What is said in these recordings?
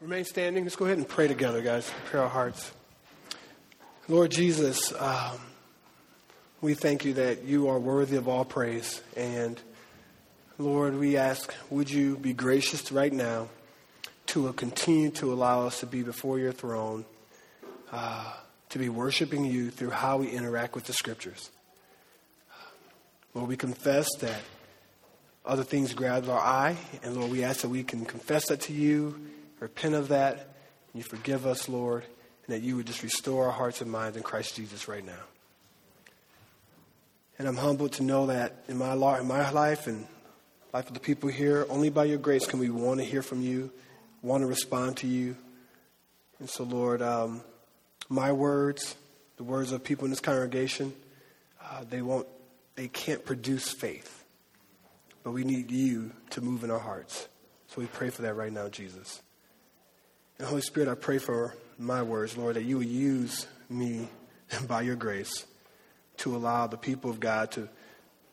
Remain standing. Let's go ahead and pray together, guys. Prepare our hearts. Lord Jesus, um, we thank you that you are worthy of all praise. And Lord, we ask, would you be gracious right now to continue to allow us to be before your throne, uh, to be worshiping you through how we interact with the scriptures. Lord, we confess that other things grab our eye, and Lord, we ask that we can confess that to you repent of that, and you forgive us, Lord, and that you would just restore our hearts and minds in Christ Jesus right now. And I'm humbled to know that in my, in my life and life of the people here, only by your grace can we want to hear from you, want to respond to you. And so, Lord, um, my words, the words of people in this congregation, uh, they won't, they can't produce faith. But we need you to move in our hearts. So we pray for that right now, Jesus. And Holy Spirit, I pray for my words, Lord, that you would use me by your grace to allow the people of God to,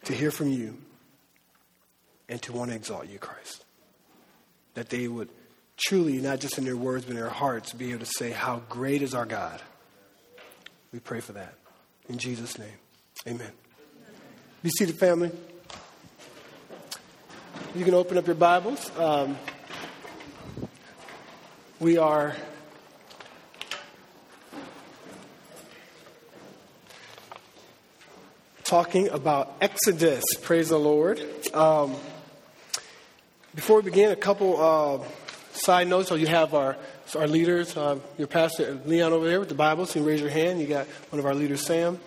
to hear from you and to want to exalt you, Christ. That they would truly, not just in their words, but in their hearts, be able to say, How great is our God. We pray for that. In Jesus' name, amen. Be seated, family. You can open up your Bibles. Um, we are talking about Exodus. Praise the Lord. Um, before we begin, a couple uh, side notes. So you have our our leaders, uh, your pastor Leon over there with the Bibles. You raise your hand. You got one of our leaders, Sam.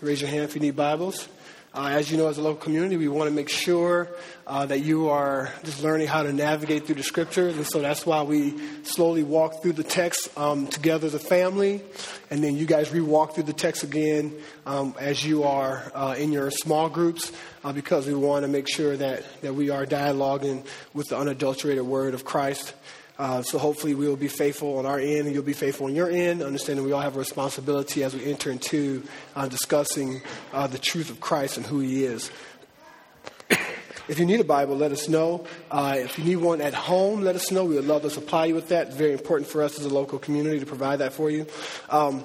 Raise your hand if you need Bibles. Uh, as you know, as a local community, we want to make sure uh, that you are just learning how to navigate through the scriptures. And so that's why we slowly walk through the text um, together as a family. And then you guys re walk through the text again um, as you are uh, in your small groups uh, because we want to make sure that, that we are dialoguing with the unadulterated word of Christ. Uh, so hopefully we will be faithful on our end and you'll be faithful on your end, understanding we all have a responsibility as we enter into uh, discussing uh, the truth of Christ and who he is. if you need a Bible, let us know. Uh, if you need one at home, let us know. We would love to supply you with that. It's very important for us as a local community to provide that for you. Um,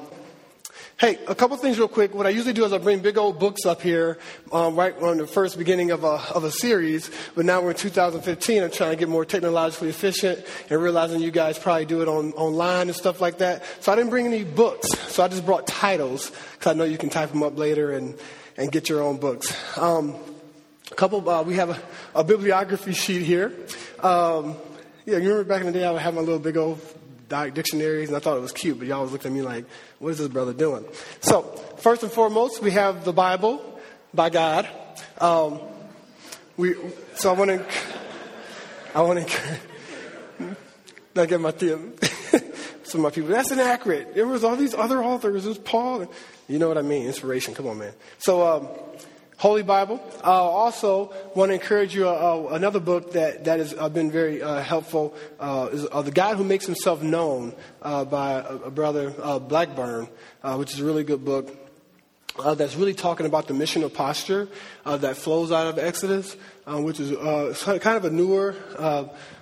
Hey, a couple things real quick. What I usually do is I bring big old books up here um, right on the first beginning of a, of a series, but now we're in 2015. I'm trying to get more technologically efficient and realizing you guys probably do it on, online and stuff like that. So I didn't bring any books, so I just brought titles because I know you can type them up later and, and get your own books. Um, a couple, uh, we have a, a, bibliography sheet here. Um, yeah, you remember back in the day I would have my little big old dictionaries, and I thought it was cute, but y'all was looking at me like, what is this brother doing? So, first and foremost, we have the Bible by God. Um, we, so I want to, I want to, not get my theme. Some of my people, that's inaccurate. There was all these other authors. There's Paul. You know what I mean? Inspiration. Come on, man. So, um, Holy Bible. Uh, also, want to encourage you uh, uh, another book that, that has uh, been very uh, helpful uh, is The God Who Makes Himself Known by a, a brother Blackburn, which is a really good book. that's really talking about the mission of posture that flows out of Exodus, which is kind of a newer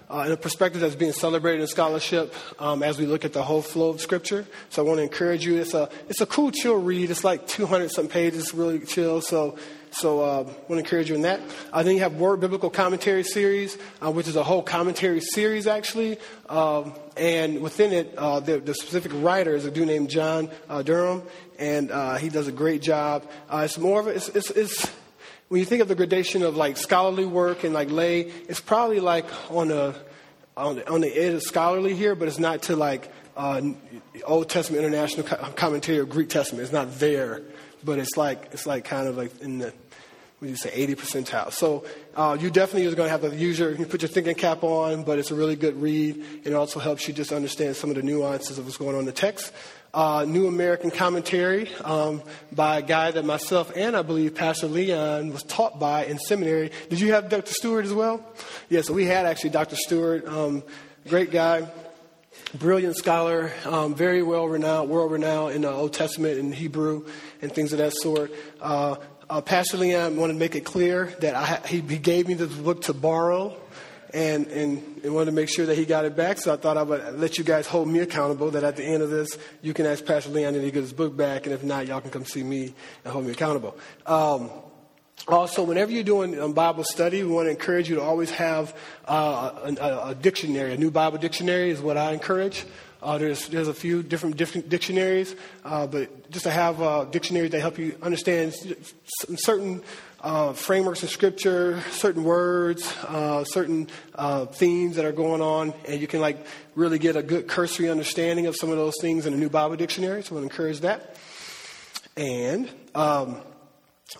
uh, a perspective that's being celebrated in scholarship um, as we look at the whole flow of Scripture. So I want to encourage you. It's a it's a cool, chill read. It's like 200 some pages, really chill. So so uh, I want to encourage you in that. Uh, then you have Word Biblical Commentary Series, uh, which is a whole commentary series actually. Um, and within it, uh, the, the, specific writer is a dude named John uh, Durham, and uh, he does a great job. it's more of a, it's, it's, it's when you think of the gradation of like scholarly work and like lay, it's probably like on the on the, on the edge of scholarly here, but it's not to like uh, Old Testament international commentary or Greek Testament. It's not there, but it's like it's like kind of like in the do you say, 80 percentile. So uh, you definitely are going to have to use your, you put your thinking cap on, but it's a really good read. And it also helps you just understand some of the nuances of what's going on in the text uh, New American Commentary um, by a guy that myself and I believe Pastor Leon was taught by in seminary. Did you have Dr. Stuart as well? Yeah, so we had actually Dr. Stuart, um, great guy, brilliant scholar, um, very well renowned, world renowned in the Old Testament and Hebrew and things of that sort. Uh, uh, Pastor Leon wanted to make it clear that I, he, he gave me this book to borrow and, and, and wanted to make sure that he got it back. So I thought I would let you guys hold me accountable. That at the end of this, you can ask Pastor Leon to get his book back, and if not, y'all can come see me and hold me accountable. Um, also, whenever you're doing um, Bible study, we want to encourage you to always have uh, a, a, dictionary. A new Bible dictionary is what I encourage. Uh, there's, there's a few different, different dictionaries, uh, but just to have a dictionary that help you understand certain uh, frameworks in Scripture, certain words, uh, certain uh, themes that are going on, and you can like really get a good cursory understanding of some of those things in a new Bible dictionary. So I to encourage that. And um,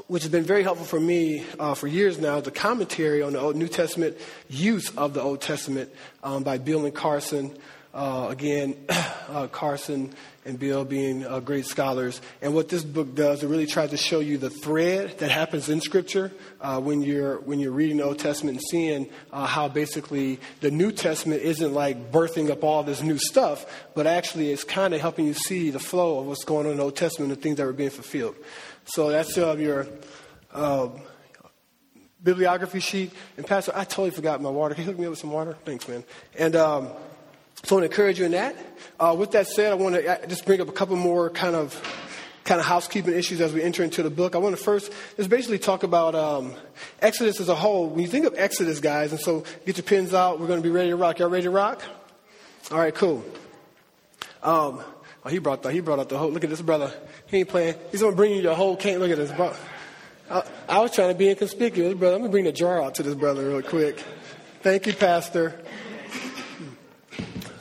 which has been very helpful for me uh, for years now, the commentary on the Old New Testament use of the Old Testament um, by Beale and Carson. Uh, again, uh, Carson and Beale being uh, great scholars. And what this book does, it really tries to show you the thread that happens in Scripture uh, when you're when you're reading the Old Testament and seeing uh, how basically the New Testament isn't like birthing up all this new stuff, but actually it's kind of helping you see the flow of what's going on in the Old Testament and the things that were being fulfilled. So that's uh, your uh, bibliography sheet. And Pastor, I totally forgot my water. Can you hook me up with some water? Thanks, man. And um, so I want to encourage you in that. Uh, with that said, I want to uh, just bring up a couple more kind of kind of housekeeping issues as we enter into the book. I want to first just basically talk about um, Exodus as a whole. When you think of Exodus, guys, and so get your pins out. We're going to be ready to rock. Y'all ready to rock? All right, cool. Um, oh, he brought the, he brought out the whole. Look at this brother. He ain't playing. He's going to bring you your whole can't Look at this. Bro. I, I was trying to be inconspicuous, brother. I'm going to bring the jar out to this brother real quick. Thank you, Pastor.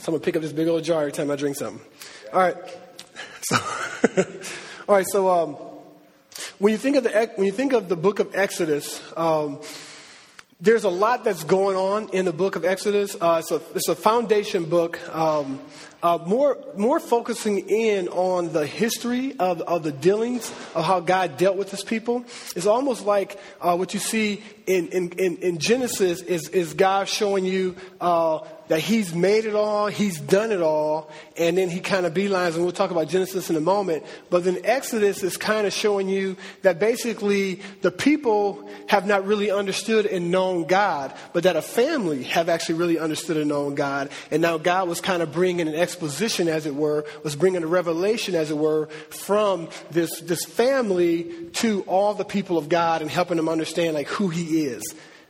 So I'm going to pick up this big old jar every time I drink something. All right. So, all right. So um, when you think of the when you think of the book of Exodus, um, there's a lot that's going on in the book of Exodus. Uh, it's, a, it's a foundation book, um, uh, more, more focusing in on the history of, of the dealings of how God dealt with his people. It's almost like uh, what you see in, in, in, Genesis is, is God showing you uh, that he's made it all, he's done it all, and then he kind of beelines, and we'll talk about Genesis in a moment. But then Exodus is kind of showing you that basically the people have not really understood and known God, but that a family have actually really understood and known God. And now God was kind of bringing an exposition, as it were, was bringing a revelation, as it were, from this, this family to all the people of God and helping them understand like who he is.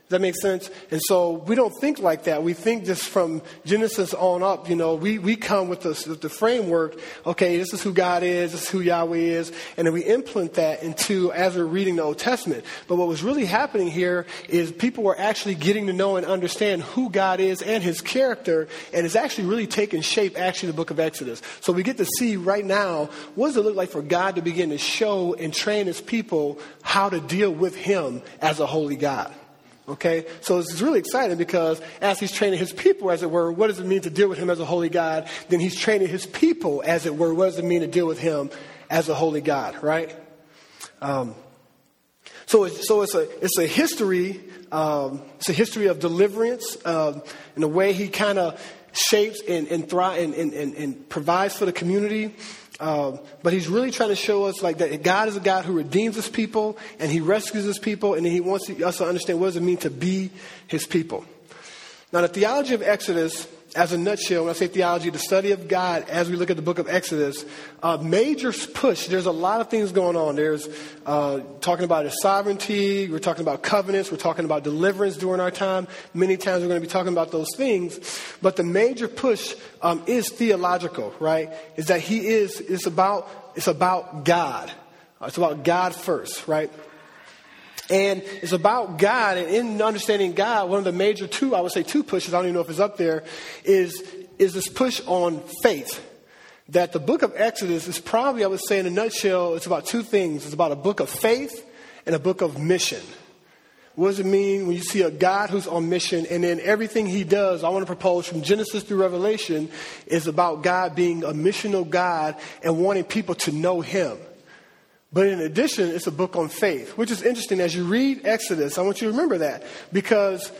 Does that make sense? And so we don't think like that. We think just from Genesis on up, you know, we, we come with the, with the framework, okay, this is who God is, this is who Yahweh is, and then we implement that into, as we're reading the Old Testament. But what was really happening here is people were actually getting to know and understand who God is and his character, and it's actually really taking shape, actually, the book of Exodus. So we get to see right now, what does it look like for God to begin to show and train his people how to deal with him as a holy God? Okay? So it's really exciting because as he's training his people, as it were, what does it mean to deal with him as a holy God? Then he's training his people, as it were, what does it mean to deal with him as a holy God, right? Um, so, it's, so it's a it's a history. Um, it's a history of deliverance um, and the way he kind of shapes and and, and, and, and, and provides for the community. Um, but he's really trying to show us like that God is a God who redeems his people and he rescues his people and he wants us to understand what does it mean to be his people. Now the theology of Exodus as a nutshell, when I say theology, the study of God as we look at the book of Exodus, a major push, there's a lot of things going on. There's uh, talking about his sovereignty, we're talking about covenants, we're talking about deliverance during our time. Many times we're going to be talking about those things. But the major push um, is theological, right? Is that he is, it's about, it's about God. It's about God first, right? And it's about God, and in understanding God, one of the major two, I would say two pushes, I don't even know if it's up there, is, is this push on faith. That the book of Exodus is probably, I would say in a nutshell, it's about two things. It's about a book of faith and a book of mission. What does it mean when you see a God who's on mission and then everything he does, I want to propose from Genesis through Revelation, is about God being a missional God and wanting people to know him. But in addition, it's a book on faith, which is interesting. As you read Exodus, I want you to remember that because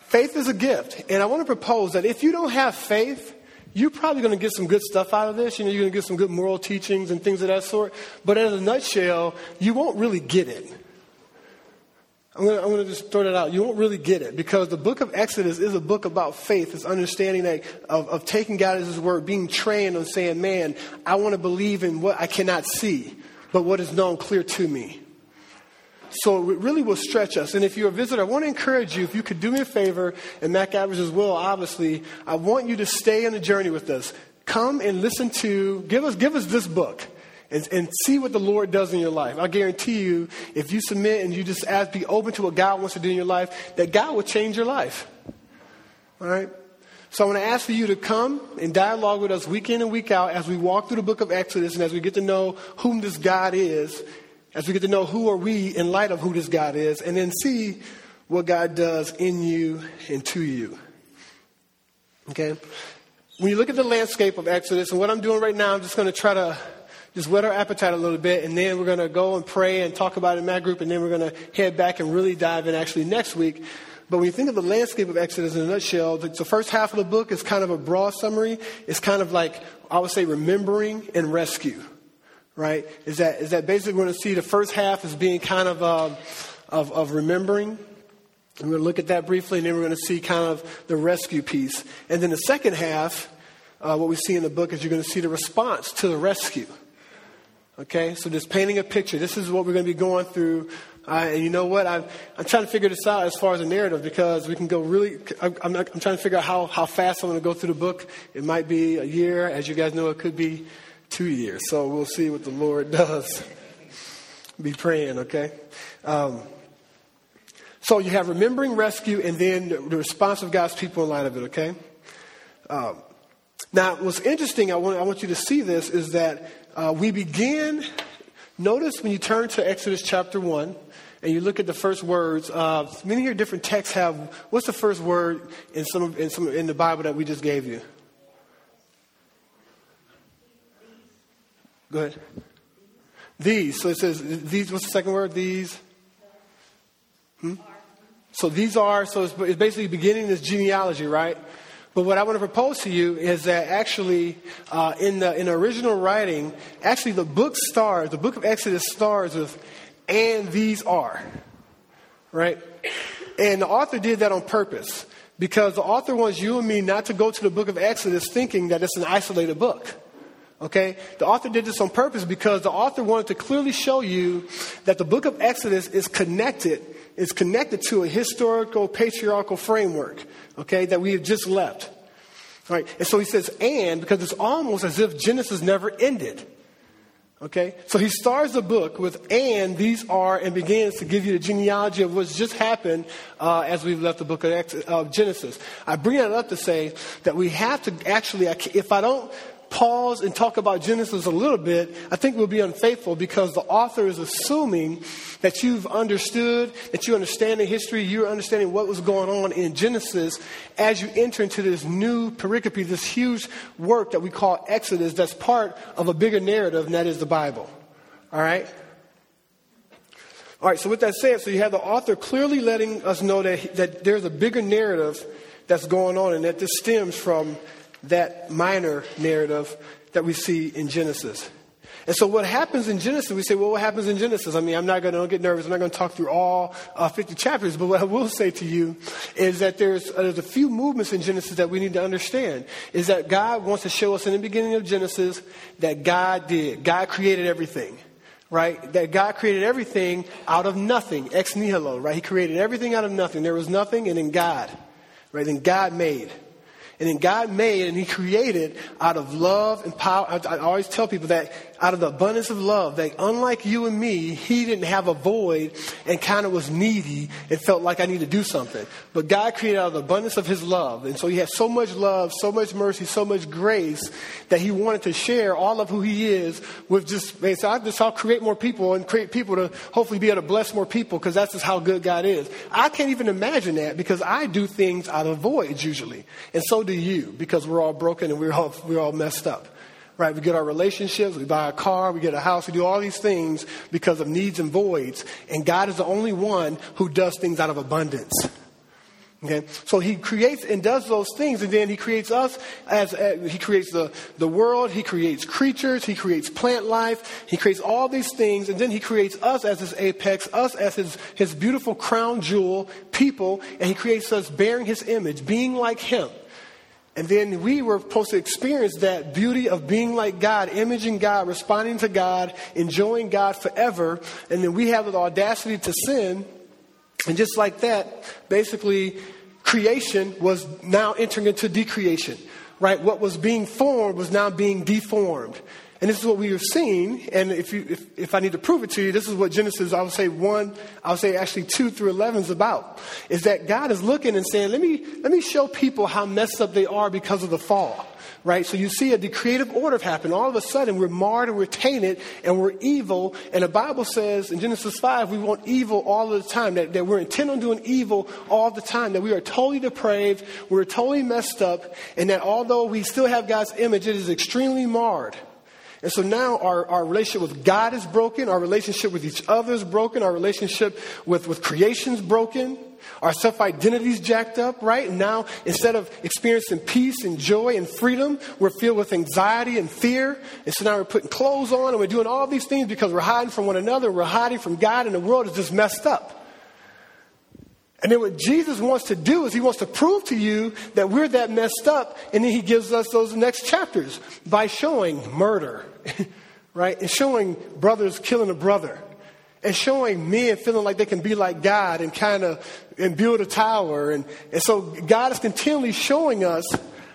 faith is a gift. And I want to propose that if you don't have faith, you're probably going to get some good stuff out of this. You know, you're going to get some good moral teachings and things of that sort. But in a nutshell, you won't really get it. I'm going, to, I'm going to just throw that out. You won't really get it because the book of Exodus is a book about faith. It's understanding that of, of taking God as His word, being trained on saying, man, I want to believe in what I cannot see, but what is known clear to me. So it really will stretch us. And if you're a visitor, I want to encourage you, if you could do me a favor, and Mac Average as well, obviously, I want you to stay on the journey with us. Come and listen to, give us, give us this book and, and see what the Lord does in your life. I guarantee you, if you submit and you just ask, be open to what God wants to do in your life, that God will change your life. All right? So I want to ask for you to come and dialogue with us week in and week out as we walk through the book of Exodus and as we get to know whom this God is, as we get to know who are we in light of who this God is, and then see what God does in you and to you. Okay? When you look at the landscape of Exodus, and what I'm doing right now, I'm just going to try to just whet our appetite a little bit, and then we're going to go and pray and talk about it in that group, and then we're going to head back and really dive in actually next week. But when you think of the landscape of Exodus in a nutshell, the, the first half of the book is kind of a broad summary. It's kind of like, I would say, remembering and rescue, right? Is that, is that basically we're going to see the first half as being kind of, uh, of, of remembering. We're going to look at that briefly, and then we're going to see kind of the rescue piece. And then the second half, uh, what we see in the book is you're going to see the response to the rescue. Okay, so just painting a picture. This is what we're going to be going through. Uh, and you know what? I'm, I'm trying to figure this out as far as a narrative because we can go really. I'm, I'm, I'm trying to figure out how, how fast I'm going to go through the book. It might be a year. As you guys know, it could be two years. So we'll see what the Lord does. be praying, okay? Um, so you have remembering rescue and then the response of God's people in light of it, okay? Um, now, what's interesting, I want, I want you to see this, is that uh, we begin, notice when you turn to Exodus chapter 1 and you look at the first words, uh, many of your different texts have, what's the first word in, some, in, some, in the Bible that we just gave you? Go ahead. These. So it says, these, what's the second word? These? Hmm? So these are, so it's, it's basically beginning this genealogy, right? But what I want to propose to you is that actually, uh, in, the, in the original writing, actually the book starts, the book of Exodus starts with, and these are. Right? And the author did that on purpose because the author wants you and me not to go to the book of Exodus thinking that it's an isolated book. Okay? The author did this on purpose because the author wanted to clearly show you that the book of Exodus is connected, is connected to a historical patriarchal framework okay, that we have just left. Right? And so he says, and, because it's almost as if Genesis never ended. Okay? So he starts the book with, and these are, and begins to give you the genealogy of what's just happened uh, as we've left the book of, of Genesis. I bring that up to say that we have to actually, if I don't pause and talk about Genesis a little bit, I think we'll be unfaithful because the author is assuming that you've understood, that you understand the history, you're understanding what was going on in Genesis as you enter into this new pericope, this huge work that we call Exodus that's part of a bigger narrative, and that is the Bible. All right? All right, so with that said, so you have the author clearly letting us know that, that there's a bigger narrative that's going on and that this stems from that minor narrative that we see in Genesis. And so, what happens in Genesis, we say, well, what happens in Genesis? I mean, I'm not going to get nervous. I'm not going to talk through all uh, 50 chapters. But what I will say to you is that there's, uh, there's a few movements in Genesis that we need to understand. Is that God wants to show us in the beginning of Genesis that God did. God created everything. Right? That God created everything out of nothing. Ex nihilo, right? He created everything out of nothing. There was nothing, and then God. Right? Then God made. And then God made and He created out of love and power. I, I, always tell people that out of the abundance of love, that unlike you and me, He didn't have a void and kind of was needy and felt like I need to do something. But God created out of the abundance of His love. And so He had so much love, so much mercy, so much grace that He wanted to share all of who He is with just, man, so I just, I'll create more people and create people to hopefully be able to bless more people because that's just how good God is. I can't even imagine that because I do things out of voids usually. And so do you because we're all broken and we're all, we're all messed up. Right? We get our relationships, we buy a car, we get a house, we do all these things because of needs and voids. And God is the only one who does things out of abundance. Okay, so he creates and does those things, and then he creates us as, as, he creates the, the world, he creates creatures, he creates plant life, he creates all these things, and then he creates us as his apex, us as his, his beautiful crown jewel, people, and he creates us bearing his image, being like him. And then we were supposed to experience that beauty of being like God, imaging God, responding to God, enjoying God forever, and then we have the audacity to sin and just like that, basically, creation was now entering into decreation, right? What was being formed was now being deformed. And this is what we have seen. And if, you, if, if I need to prove it to you, this is what Genesis, I would say 1, I would say actually 2 through 11 is about. Is that God is looking and saying, let me, let me show people how messed up they are because of the fall right? So you see a decreative order happen. All of a sudden, we're marred and we're tainted and we're evil. And the Bible says in Genesis 5, we want evil all of the time, that, that we're intent on doing evil all the time, that we are totally depraved, we're totally messed up, and that although we still have God's image, it is extremely marred. And so now our, our relationship with God is broken, our relationship with each other is broken, our relationship with, with creation is broken. Our self identity is jacked up, right? And now, instead of experiencing peace and joy and freedom, we're filled with anxiety and fear. And so now we're putting clothes on and we're doing all these things because we're hiding from one another, we're hiding from God, and the world is just messed up. And then what Jesus wants to do is he wants to prove to you that we're that messed up, and then he gives us those next chapters by showing murder, right? And showing brothers killing a brother and showing men feeling like they can be like God and kind of and build a tower. And, and so God is continually showing us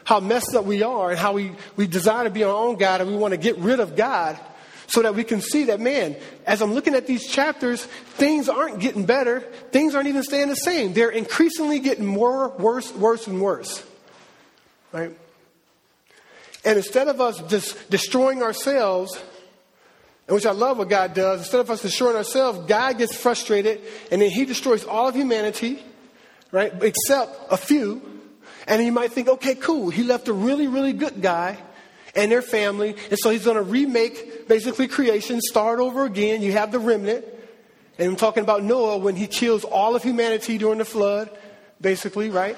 how messed up we are and how we, we desire to be our own God and we want to get rid of God so that we can see that, man, as I'm looking at these chapters, things aren't getting better. Things aren't even staying the same. They're increasingly getting more, worse, worse, and worse. Right? And instead of us just destroying ourselves, and which I love what God does. Instead of us destroying ourselves, God gets frustrated and then He destroys all of humanity, right? Except a few. And you might think, okay, cool. He left a really, really good guy and their family. And so He's going to remake basically creation, start over again. You have the remnant. And I'm talking about Noah when he kills all of humanity during the flood, basically, right?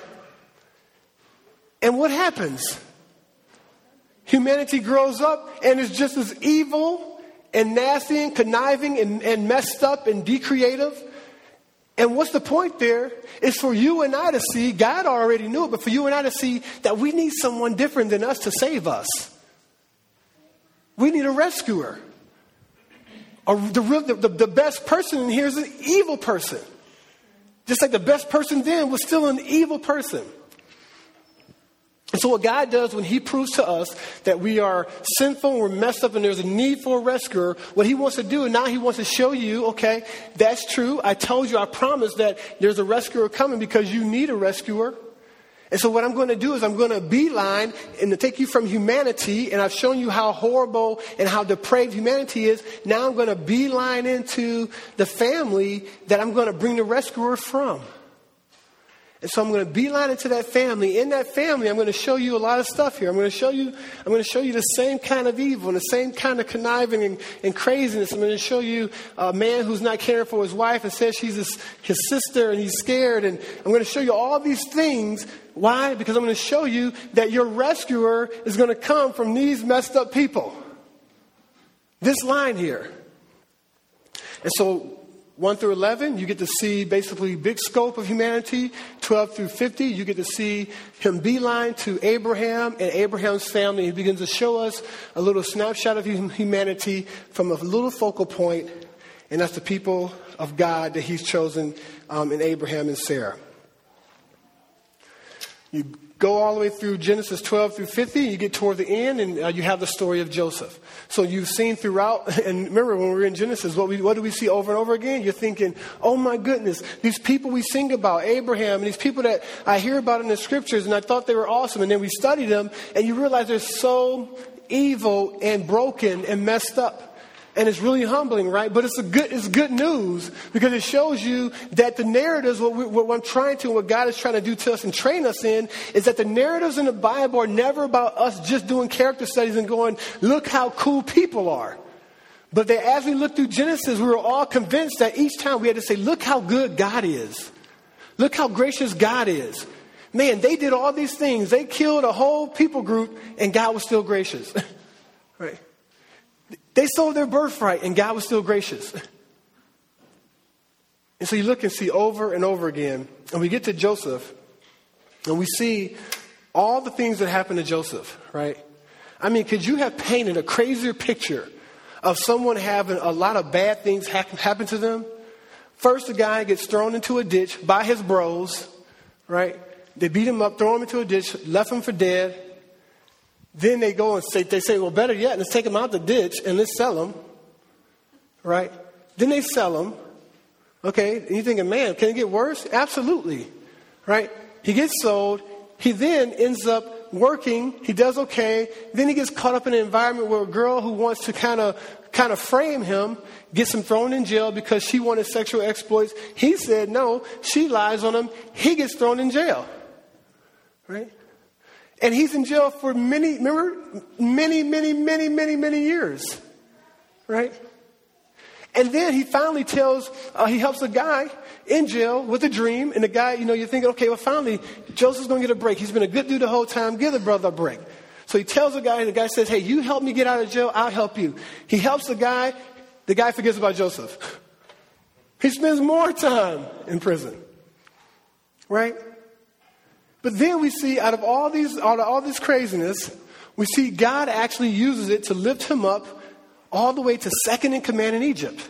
And what happens? Humanity grows up and is just as evil and nasty and conniving and, and messed up and decreative. And what's the point there is for you and I to see, God already knew it, but for you and I to see that we need someone different than us to save us. We need a rescuer. A, the, the, the best person in here is an evil person. Just like the best person then was still an evil person. And so, what God does when He proves to us that we are sinful and we're messed up and there's a need for a rescuer, what He wants to do, and now He wants to show you, okay, that's true. I told you, I promised that there's a rescuer coming because you need a rescuer. And so, what I'm going to do is I'm going to beeline and to take you from humanity, and I've shown you how horrible and how depraved humanity is. Now, I'm going to beeline into the family that I'm going to bring the rescuer from. And so I'm going to beeline into that family. In that family, I'm going to show you a lot of stuff here. I'm going to show you, I'm going to show you the same kind of evil and the same kind of conniving and, and craziness. I'm going to show you a man who's not caring for his wife and says she's his, his sister and he's scared. And I'm going to show you all these things. Why? Because I'm going to show you that your rescuer is going to come from these messed up people. This line here. And so 1 through 11, you get to see basically big scope of humanity. 12 through 50, you get to see him beeline to Abraham and Abraham's family. He begins to show us a little snapshot of humanity from a little focal point, and that's the people of God that he's chosen um, in Abraham and Sarah. You go all the way through Genesis 12 through 50, you get toward the end, and uh, you have the story of Joseph. So you've seen throughout, and remember when we were in Genesis, what, we, what do we see over and over again? You're thinking, oh my goodness, these people we sing about, Abraham, and these people that I hear about in the scriptures, and I thought they were awesome, and then we study them, and you realize they're so evil and broken and messed up. And it's really humbling, right? But it's a good, it's good news because it shows you that the narratives, what, we, what I'm trying to, what God is trying to do to us and train us in, is that the narratives in the Bible are never about us just doing character studies and going, look how cool people are. But that as we look through Genesis, we were all convinced that each time we had to say, look how good God is. Look how gracious God is. Man, they did all these things. They killed a whole people group, and God was still gracious. right? They sold their birthright, and God was still gracious. and so you look and see over and over again, and we get to Joseph, and we see all the things that happened to Joseph, right? I mean, could you have painted a crazier picture of someone having a lot of bad things happen to them? First, the guy gets thrown into a ditch by his bros, right? They beat him up, throw him into a ditch, left him for dead. Then they go and say, they say, well, better yet, let's take him out the ditch and let's sell him, right? Then they sell him. Okay, and you're thinking, man, can it get worse? Absolutely, right? He gets sold. He then ends up working. He does okay. Then he gets caught up in an environment where a girl who wants to kind of kind of frame him gets him thrown in jail because she wanted sexual exploits. He said no. She lies on him. He gets thrown in jail. Right? And he's in jail for many, remember, many, many, many, many, many years. Right? And then he finally tells, uh, he helps a guy in jail with a dream. And the guy, you know, you're thinking, okay, well, finally, Joseph's going to get a break. He's been a good dude the whole time. Give the brother a break. So he tells the guy, and the guy says, hey, you help me get out of jail, I'll help you. He helps the guy. The guy forgets about Joseph. He spends more time in prison. Right? But then we see out of all these, out of all this craziness, we see God actually uses it to lift him up all the way to second in command in Egypt.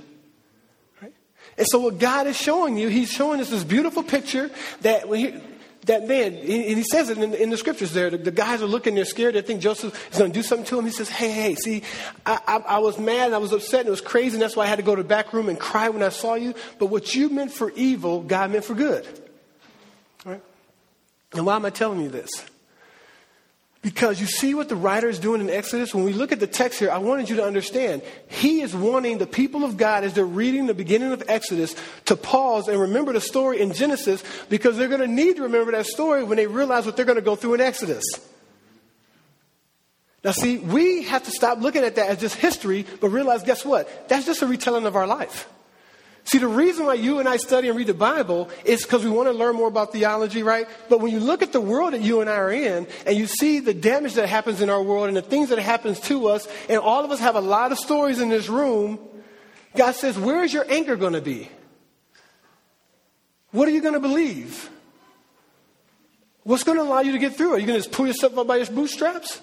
Right? And so what God is showing you, He's showing us this beautiful picture that that man, and he says it in, in the scriptures there, the, the, guys are looking, they're scared, they think Joseph is going to do something to him. He says, hey, hey, see, I, I, I was mad I was upset and it was crazy and that's why I had to go to the back room and cry when I saw you. But what you meant for evil, God meant for good. And why am I telling you this? Because you see what the writer is doing in Exodus? When we look at the text here, I wanted you to understand. He is wanting the people of God, as they're reading the beginning of Exodus, to pause and remember the story in Genesis because they're going to need to remember that story when they realize what they're going to go through in Exodus. Now, see, we have to stop looking at that as just history, but realize guess what? That's just a retelling of our life. See, the reason why you and I study and read the Bible is because we want to learn more about theology, right? But when you look at the world that you and I are in, and you see the damage that happens in our world and the things that happens to us, and all of us have a lot of stories in this room, God says, where is your anchor going to be? What are you going to believe? What's going to allow you to get through? Are you going to just pull yourself up by your bootstraps?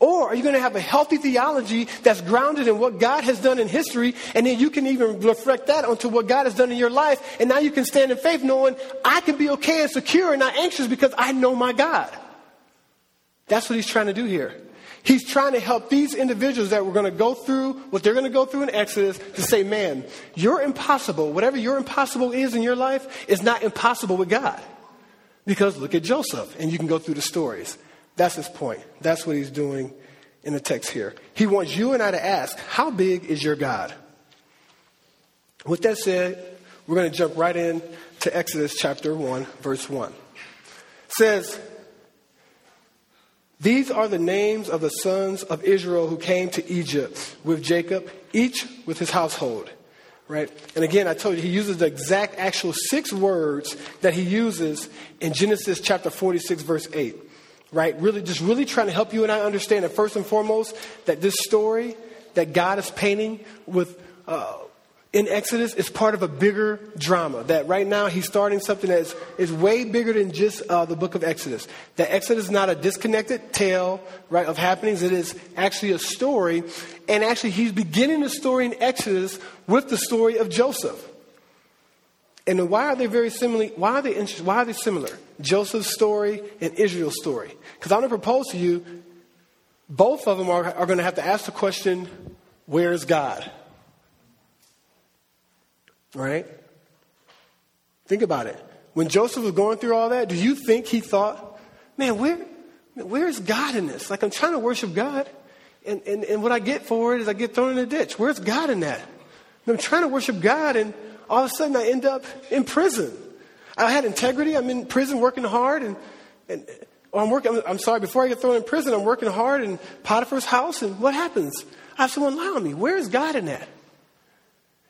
Or are you going to have a healthy theology that's grounded in what God has done in history, and then you can even reflect that onto what God has done in your life, and now you can stand in faith knowing I can be okay and secure and not anxious because I know my God. That's what he's trying to do here. He's trying to help these individuals that were going to go through what they're going to go through in Exodus to say, man, you're impossible. Whatever your impossible is in your life is not impossible with God. Because look at Joseph, and you can go through the stories. That's his point. That's what he's doing in the text here. He wants you and I to ask, how big is your God? With that said, we're going to jump right in to Exodus chapter 1, verse 1. It says, These are the names of the sons of Israel who came to Egypt with Jacob, each with his household. Right? And again, I told you, he uses the exact actual six words that he uses in Genesis chapter 46, verse 8 right? Really, just really trying to help you and I understand that first and foremost, that this story that God is painting with uh, in Exodus is part of a bigger drama. That right now he's starting something that is, is way bigger than just uh, the book of Exodus. That Exodus is not a disconnected tale, right, of happenings. It is actually a story, and actually he's beginning the story in Exodus with the story of Joseph. And why are they very similar? Why are they? Why are they similar? Joseph's story and Israel's story. Because I'm going to propose to you, both of them are, are going to have to ask the question, where is God? Right? Think about it. When Joseph was going through all that, do you think he thought, man, where, where is God in this? Like, I'm trying to worship God, and, and, and what I get for it is I get thrown in a ditch. Where's God in that? I'm trying to worship God, and all of a sudden I end up in prison. I had integrity. I'm in prison working hard and, and or I'm working, I'm sorry, before I get thrown in prison, I'm working hard in Potiphar's house and what happens? I have someone lie on me. Where is God in that?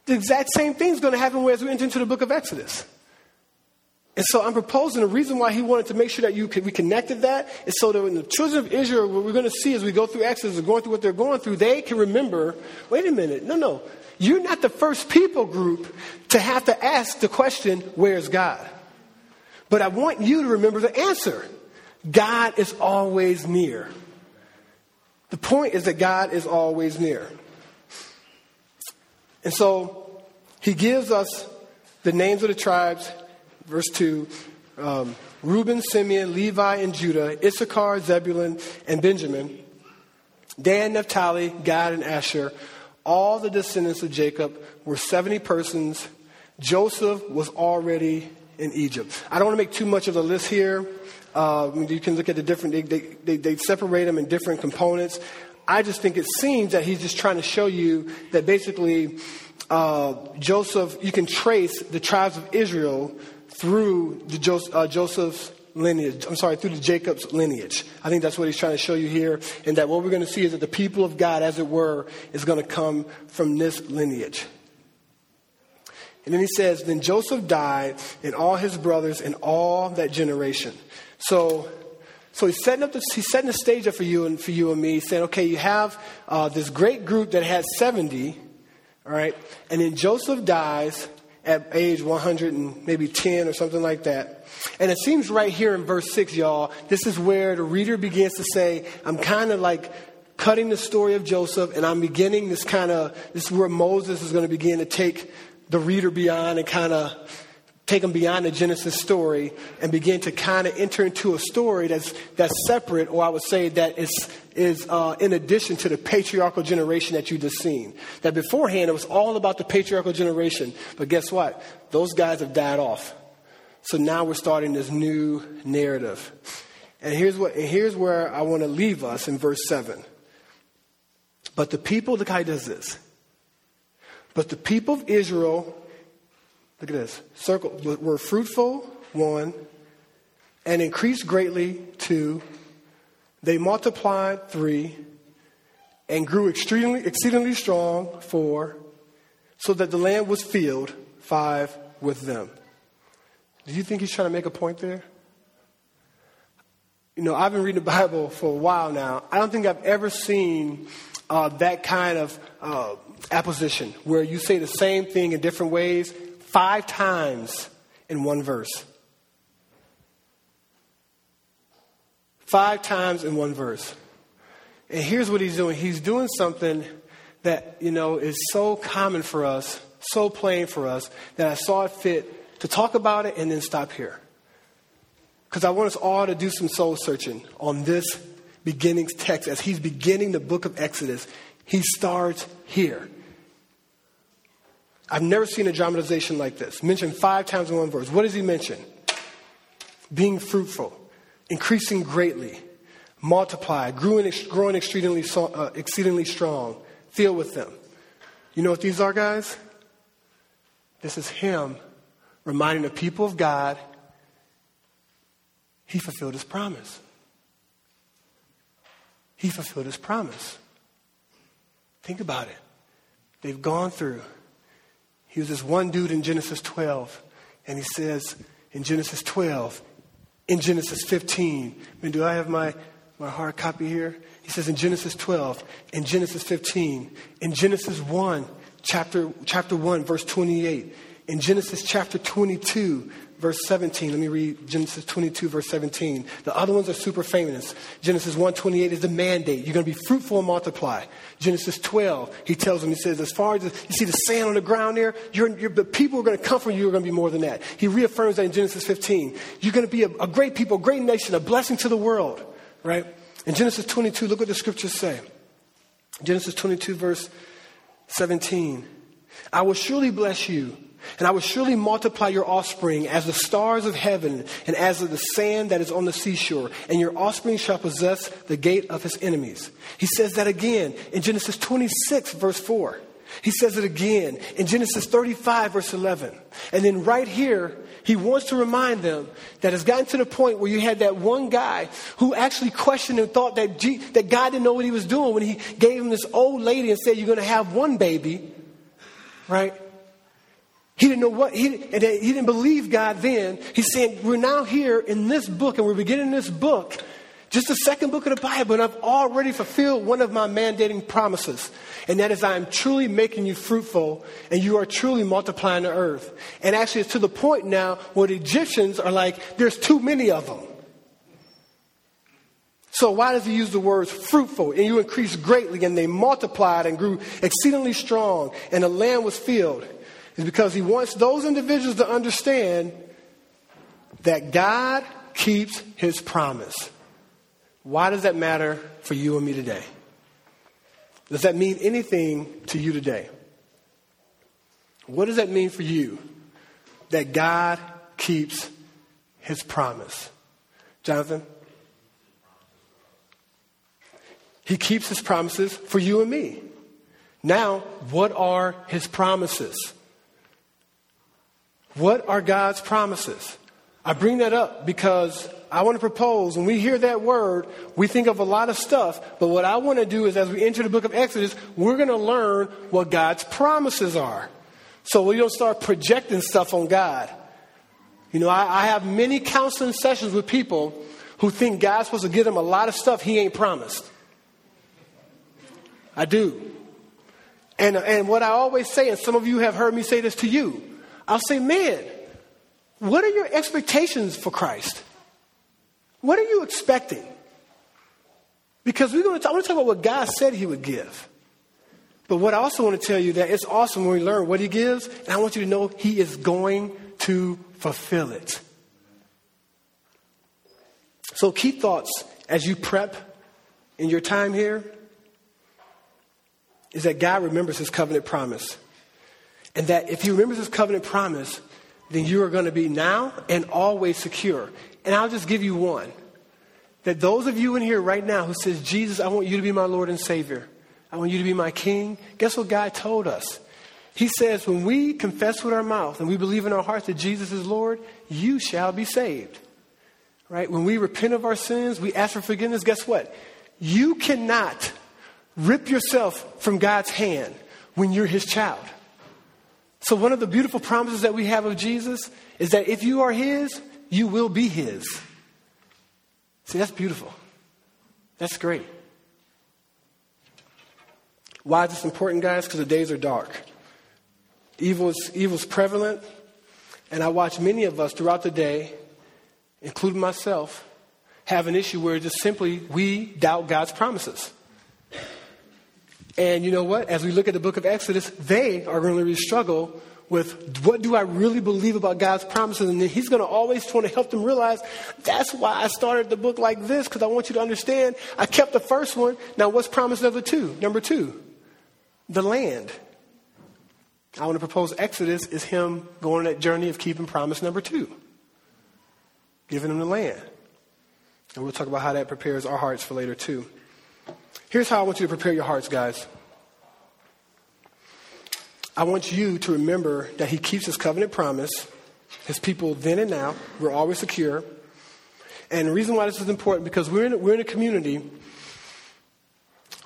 The exact same thing is going to happen as we enter into the book of Exodus. And so I'm proposing the reason why he wanted to make sure that you we connected that is so that when the children of Israel, what we're going to see as we go through Exodus and going through what they're going through, they can remember, wait a minute, no, no, you're not the first people group to have to ask the question, where's God? But I want you to remember the answer. God is always near. The point is that God is always near. And so he gives us the names of the tribes, verse 2 um, Reuben, Simeon, Levi, and Judah, Issachar, Zebulun, and Benjamin, Dan, Naphtali, Gad, and Asher. All the descendants of Jacob were 70 persons. Joseph was already in Egypt. I don't want to make too much of a list here. Uh, you can look at the different, they, they, they, they separate them in different components. I just think it seems that he's just trying to show you that basically uh, Joseph, you can trace the tribes of Israel through uh, Joseph's lineage. I'm sorry, through the Jacob's lineage. I think that's what he's trying to show you here. And that what we're going to see is that the people of God, as it were, is going to come from this lineage. And then he says, Then Joseph died, and all his brothers, and all that generation. So, so he's setting up the, he's setting the stage up for you and for you and me, saying, okay, you have uh, this great group that had 70, all right, and then Joseph dies at age 100 and maybe 10 or something like that. And it seems right here in verse 6, y'all, this is where the reader begins to say, I'm kind of like cutting the story of Joseph, and I'm beginning this kind of, this is where Moses is going to begin to take the reader beyond and kind of take them beyond the Genesis story and begin to kind of enter into a story that's, that's separate, or I would say that is, is uh, in addition to the patriarchal generation that you just seen. That beforehand it was all about the patriarchal generation, but guess what? Those guys have died off. So now we're starting this new narrative. And here's, what, and here's where I want to leave us in verse 7. But the people, look how he does this. But the people of Israel Look at this. Circle were fruitful, one, and increased greatly, two. They multiplied, three, and grew extremely, exceedingly strong, four, so that the land was filled, five, with them. Do you think he's trying to make a point there? You know, I've been reading the Bible for a while now. I don't think I've ever seen uh, that kind of uh, apposition where you say the same thing in different ways five times in one verse. Five times in one verse. And here's what he's doing he's doing something that, you know, is so common for us, so plain for us, that I saw it fit to talk about it and then stop here. Because I want us all to do some soul searching on this beginning text. As he's beginning the book of Exodus, he starts here. I've never seen a dramatization like this. Mentioned five times in one verse. What does he mention? Being fruitful, increasing greatly, multiply, growing, exceedingly, uh, exceedingly strong, filled with them. You know what these are, guys? This is him reminding the people of God he fulfilled his promise. He fulfilled his promise. Think about it. They've gone through he was this one dude in Genesis 12, and he says in Genesis 12, in Genesis 15, I mean, do I have my, my hard copy here? He says in Genesis 12, in Genesis 15, in Genesis 1, chapter, chapter 1, verse 28, in Genesis chapter 22, verse 17. Let me read Genesis 22, verse 17. The other ones are super famous. Genesis 128 is the mandate. You're going to be fruitful and multiply. Genesis 12, he tells them, he says, as far as you see the sand on the ground there, you're, you're, the people are going to come from you are going to be more than that. He reaffirms that in Genesis 15. You're going to be a, a great people, a great nation, a blessing to the world, right? In Genesis 22, look what the scriptures say. Genesis 22, verse 17. I will surely bless you and I will surely multiply your offspring as the stars of heaven and as the sand that is on the seashore, and your offspring shall possess the gate of his enemies. He says that again in Genesis 26, verse 4. He says it again in Genesis 35, verse 11. And then right here, he wants to remind them that it's gotten to the point where you had that one guy who actually questioned and thought that, G- that God didn't know what he was doing when he gave him this old lady and said, You're going to have one baby, right? He didn't know what, he, he didn't believe God then. He's saying, We're now here in this book, and we're beginning this book, just the second book of the Bible, and I've already fulfilled one of my mandating promises. And that is, I am truly making you fruitful, and you are truly multiplying the earth. And actually, it's to the point now where the Egyptians are like, There's too many of them. So why does he use the words fruitful? And you increased greatly, and they multiplied and grew exceedingly strong, and the land was filled. It's because he wants those individuals to understand that God keeps his promise. Why does that matter for you and me today? Does that mean anything to you today? What does that mean for you? That God keeps his promise. Jonathan? He keeps his promises for you and me. Now, what are his promises? What are God's promises? I bring that up because I want to propose when we hear that word, we think of a lot of stuff. But what I want to do is, as we enter the book of Exodus, we're going to learn what God's promises are. So we don't start projecting stuff on God. You know, I, I have many counseling sessions with people who think God's supposed to give them a lot of stuff He ain't promised. I do. And, and what I always say, and some of you have heard me say this to you, I'll say, man, what are your expectations for Christ? What are you expecting? Because we're going to talk, I want to talk about what God said He would give. But what I also want to tell you that it's awesome when we learn what He gives, and I want you to know He is going to fulfill it. So keep thoughts as you prep in your time here is that God remembers his covenant promise. And that if you remember this covenant promise, then you are going to be now and always secure. And I'll just give you one. That those of you in here right now who says, Jesus, I want you to be my Lord and Savior. I want you to be my King. Guess what God told us? He says, when we confess with our mouth and we believe in our hearts that Jesus is Lord, you shall be saved. Right? When we repent of our sins, we ask for forgiveness, guess what? You cannot rip yourself from God's hand when you're his child. So, one of the beautiful promises that we have of Jesus is that if you are his, you will be his. See, that's beautiful. That's great. Why is this important, guys? Because the days are dark. Evil is, evil is prevalent, and I watch many of us throughout the day, including myself, have an issue where just simply we doubt God's promises. And you know what? As we look at the book of Exodus, they are going to really struggle with what do I really believe about God's promises? And He's going to always try to help them realize that's why I started the book like this, because I want you to understand I kept the first one. Now, what's promise number two? Number two, the land. I want to propose Exodus is Him going on that journey of keeping promise number two, giving them the land. And we'll talk about how that prepares our hearts for later, too. Here's how I want you to prepare your hearts, guys. I want you to remember that He keeps His covenant promise. His people then and now, we're always secure. And the reason why this is important because we're in, we're in a community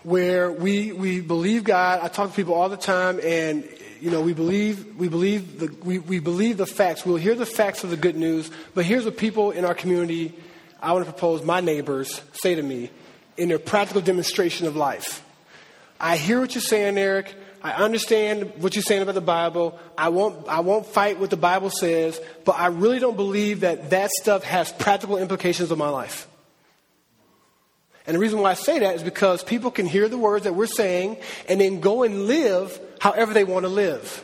where we, we believe God. I talk to people all the time, and you know we believe we believe the we, we believe the facts. We'll hear the facts of the good news, but here's what people in our community. I want to propose my neighbors say to me in their practical demonstration of life. I hear what you're saying, Eric. I understand what you're saying about the Bible. I won't, I won't fight what the Bible says, but I really don't believe that that stuff has practical implications on my life. And the reason why I say that is because people can hear the words that we're saying and then go and live however they want to live.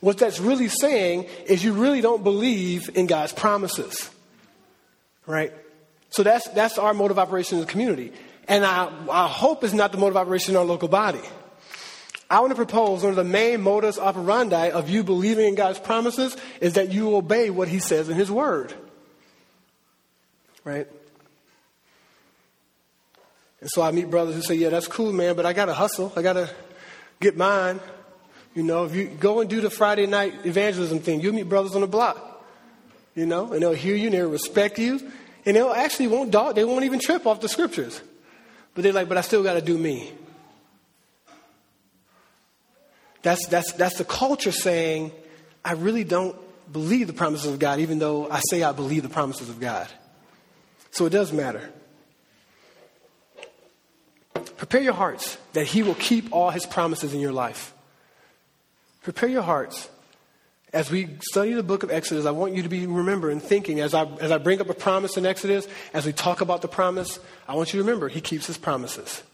What that's really saying is you really don't believe in God's promises. Right? So that's, that's our mode of operation in the community. And I, I hope it's not the mode of operation in our local body. I want to propose one of the main modus operandi of you believing in God's promises is that you obey what He says in His Word. Right? And so I meet brothers who say, Yeah, that's cool, man, but I got to hustle. I got to get mine. You know, if you go and do the Friday night evangelism thing, you'll meet brothers on the block. You know, and they'll hear you and they'll respect you and they'll actually won't dog, they won't even trip off the scriptures. But they're like, but I still got to do me. That's, that's, that's the culture saying I really don't believe the promises of God, even though I say I believe the promises of God. So it does matter. Prepare your hearts that He will keep all His promises in your life. Prepare your hearts. As we study the book of Exodus, I want you to be remembering, thinking, as I, as I bring up a promise in Exodus, as we talk about the promise, I want you to remember, He keeps His promises.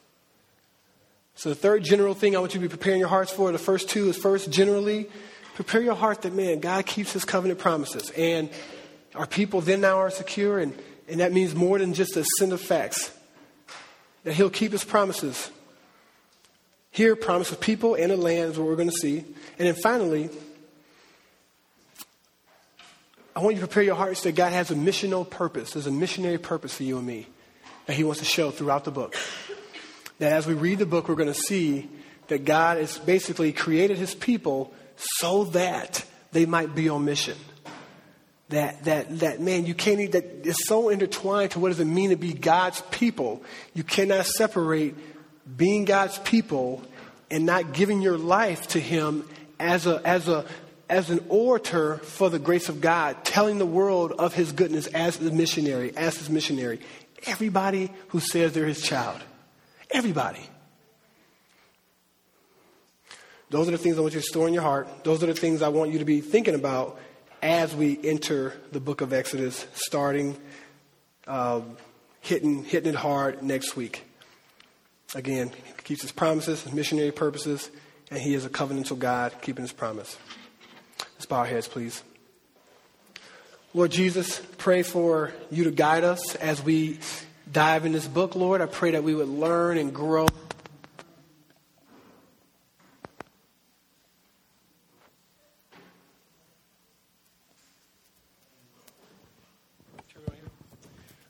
So, the third general thing I want you to be preparing your hearts for, the first two is first, generally, prepare your heart that, man, God keeps His covenant promises. And our people then now are secure, and, and that means more than just a set of facts. That He'll keep His promises. Here, promise of people and a land is what we're going to see. And then finally, I want you to prepare your hearts that God has a missional purpose. There's a missionary purpose for you and me that He wants to show throughout the book. That as we read the book, we're going to see that God has basically created His people so that they might be on mission. That, that, that man, you can't, even, that it's so intertwined to what does it mean to be God's people. You cannot separate being God's people and not giving your life to Him as a, as a, as an orator for the grace of God, telling the world of his goodness as the missionary, as his missionary. Everybody who says they're his child. Everybody. Those are the things I want you to store in your heart. Those are the things I want you to be thinking about as we enter the book of Exodus, starting um, hitting, hitting it hard next week. Again, he keeps his promises, his missionary purposes, and he is a covenantal God keeping his promise. Let's bow our heads, please. Lord Jesus, pray for you to guide us as we dive in this book, Lord. I pray that we would learn and grow.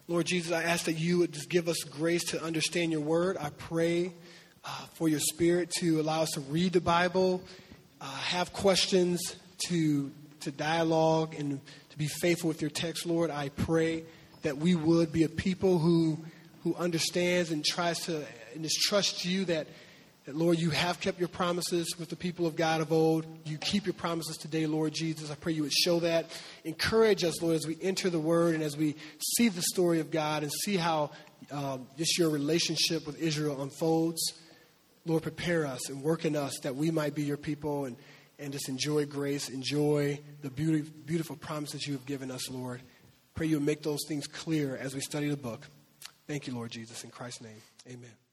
Lord Jesus, I ask that you would just give us grace to understand your word. I pray uh, for your spirit to allow us to read the Bible, uh, have questions, to, to dialogue and to be faithful with your text, Lord. I pray that we would be a people who, who understands and tries to and just you that, that, Lord, you have kept your promises with the people of God of old. You keep your promises today, Lord Jesus. I pray you would show that. Encourage us, Lord, as we enter the word and as we see the story of God and see how um, just your relationship with Israel unfolds. Lord, prepare us and work in us that we might be your people and and just enjoy grace, enjoy the beauty, beautiful promises you have given us, Lord. Pray you make those things clear as we study the book. Thank you, Lord Jesus. In Christ's name, amen.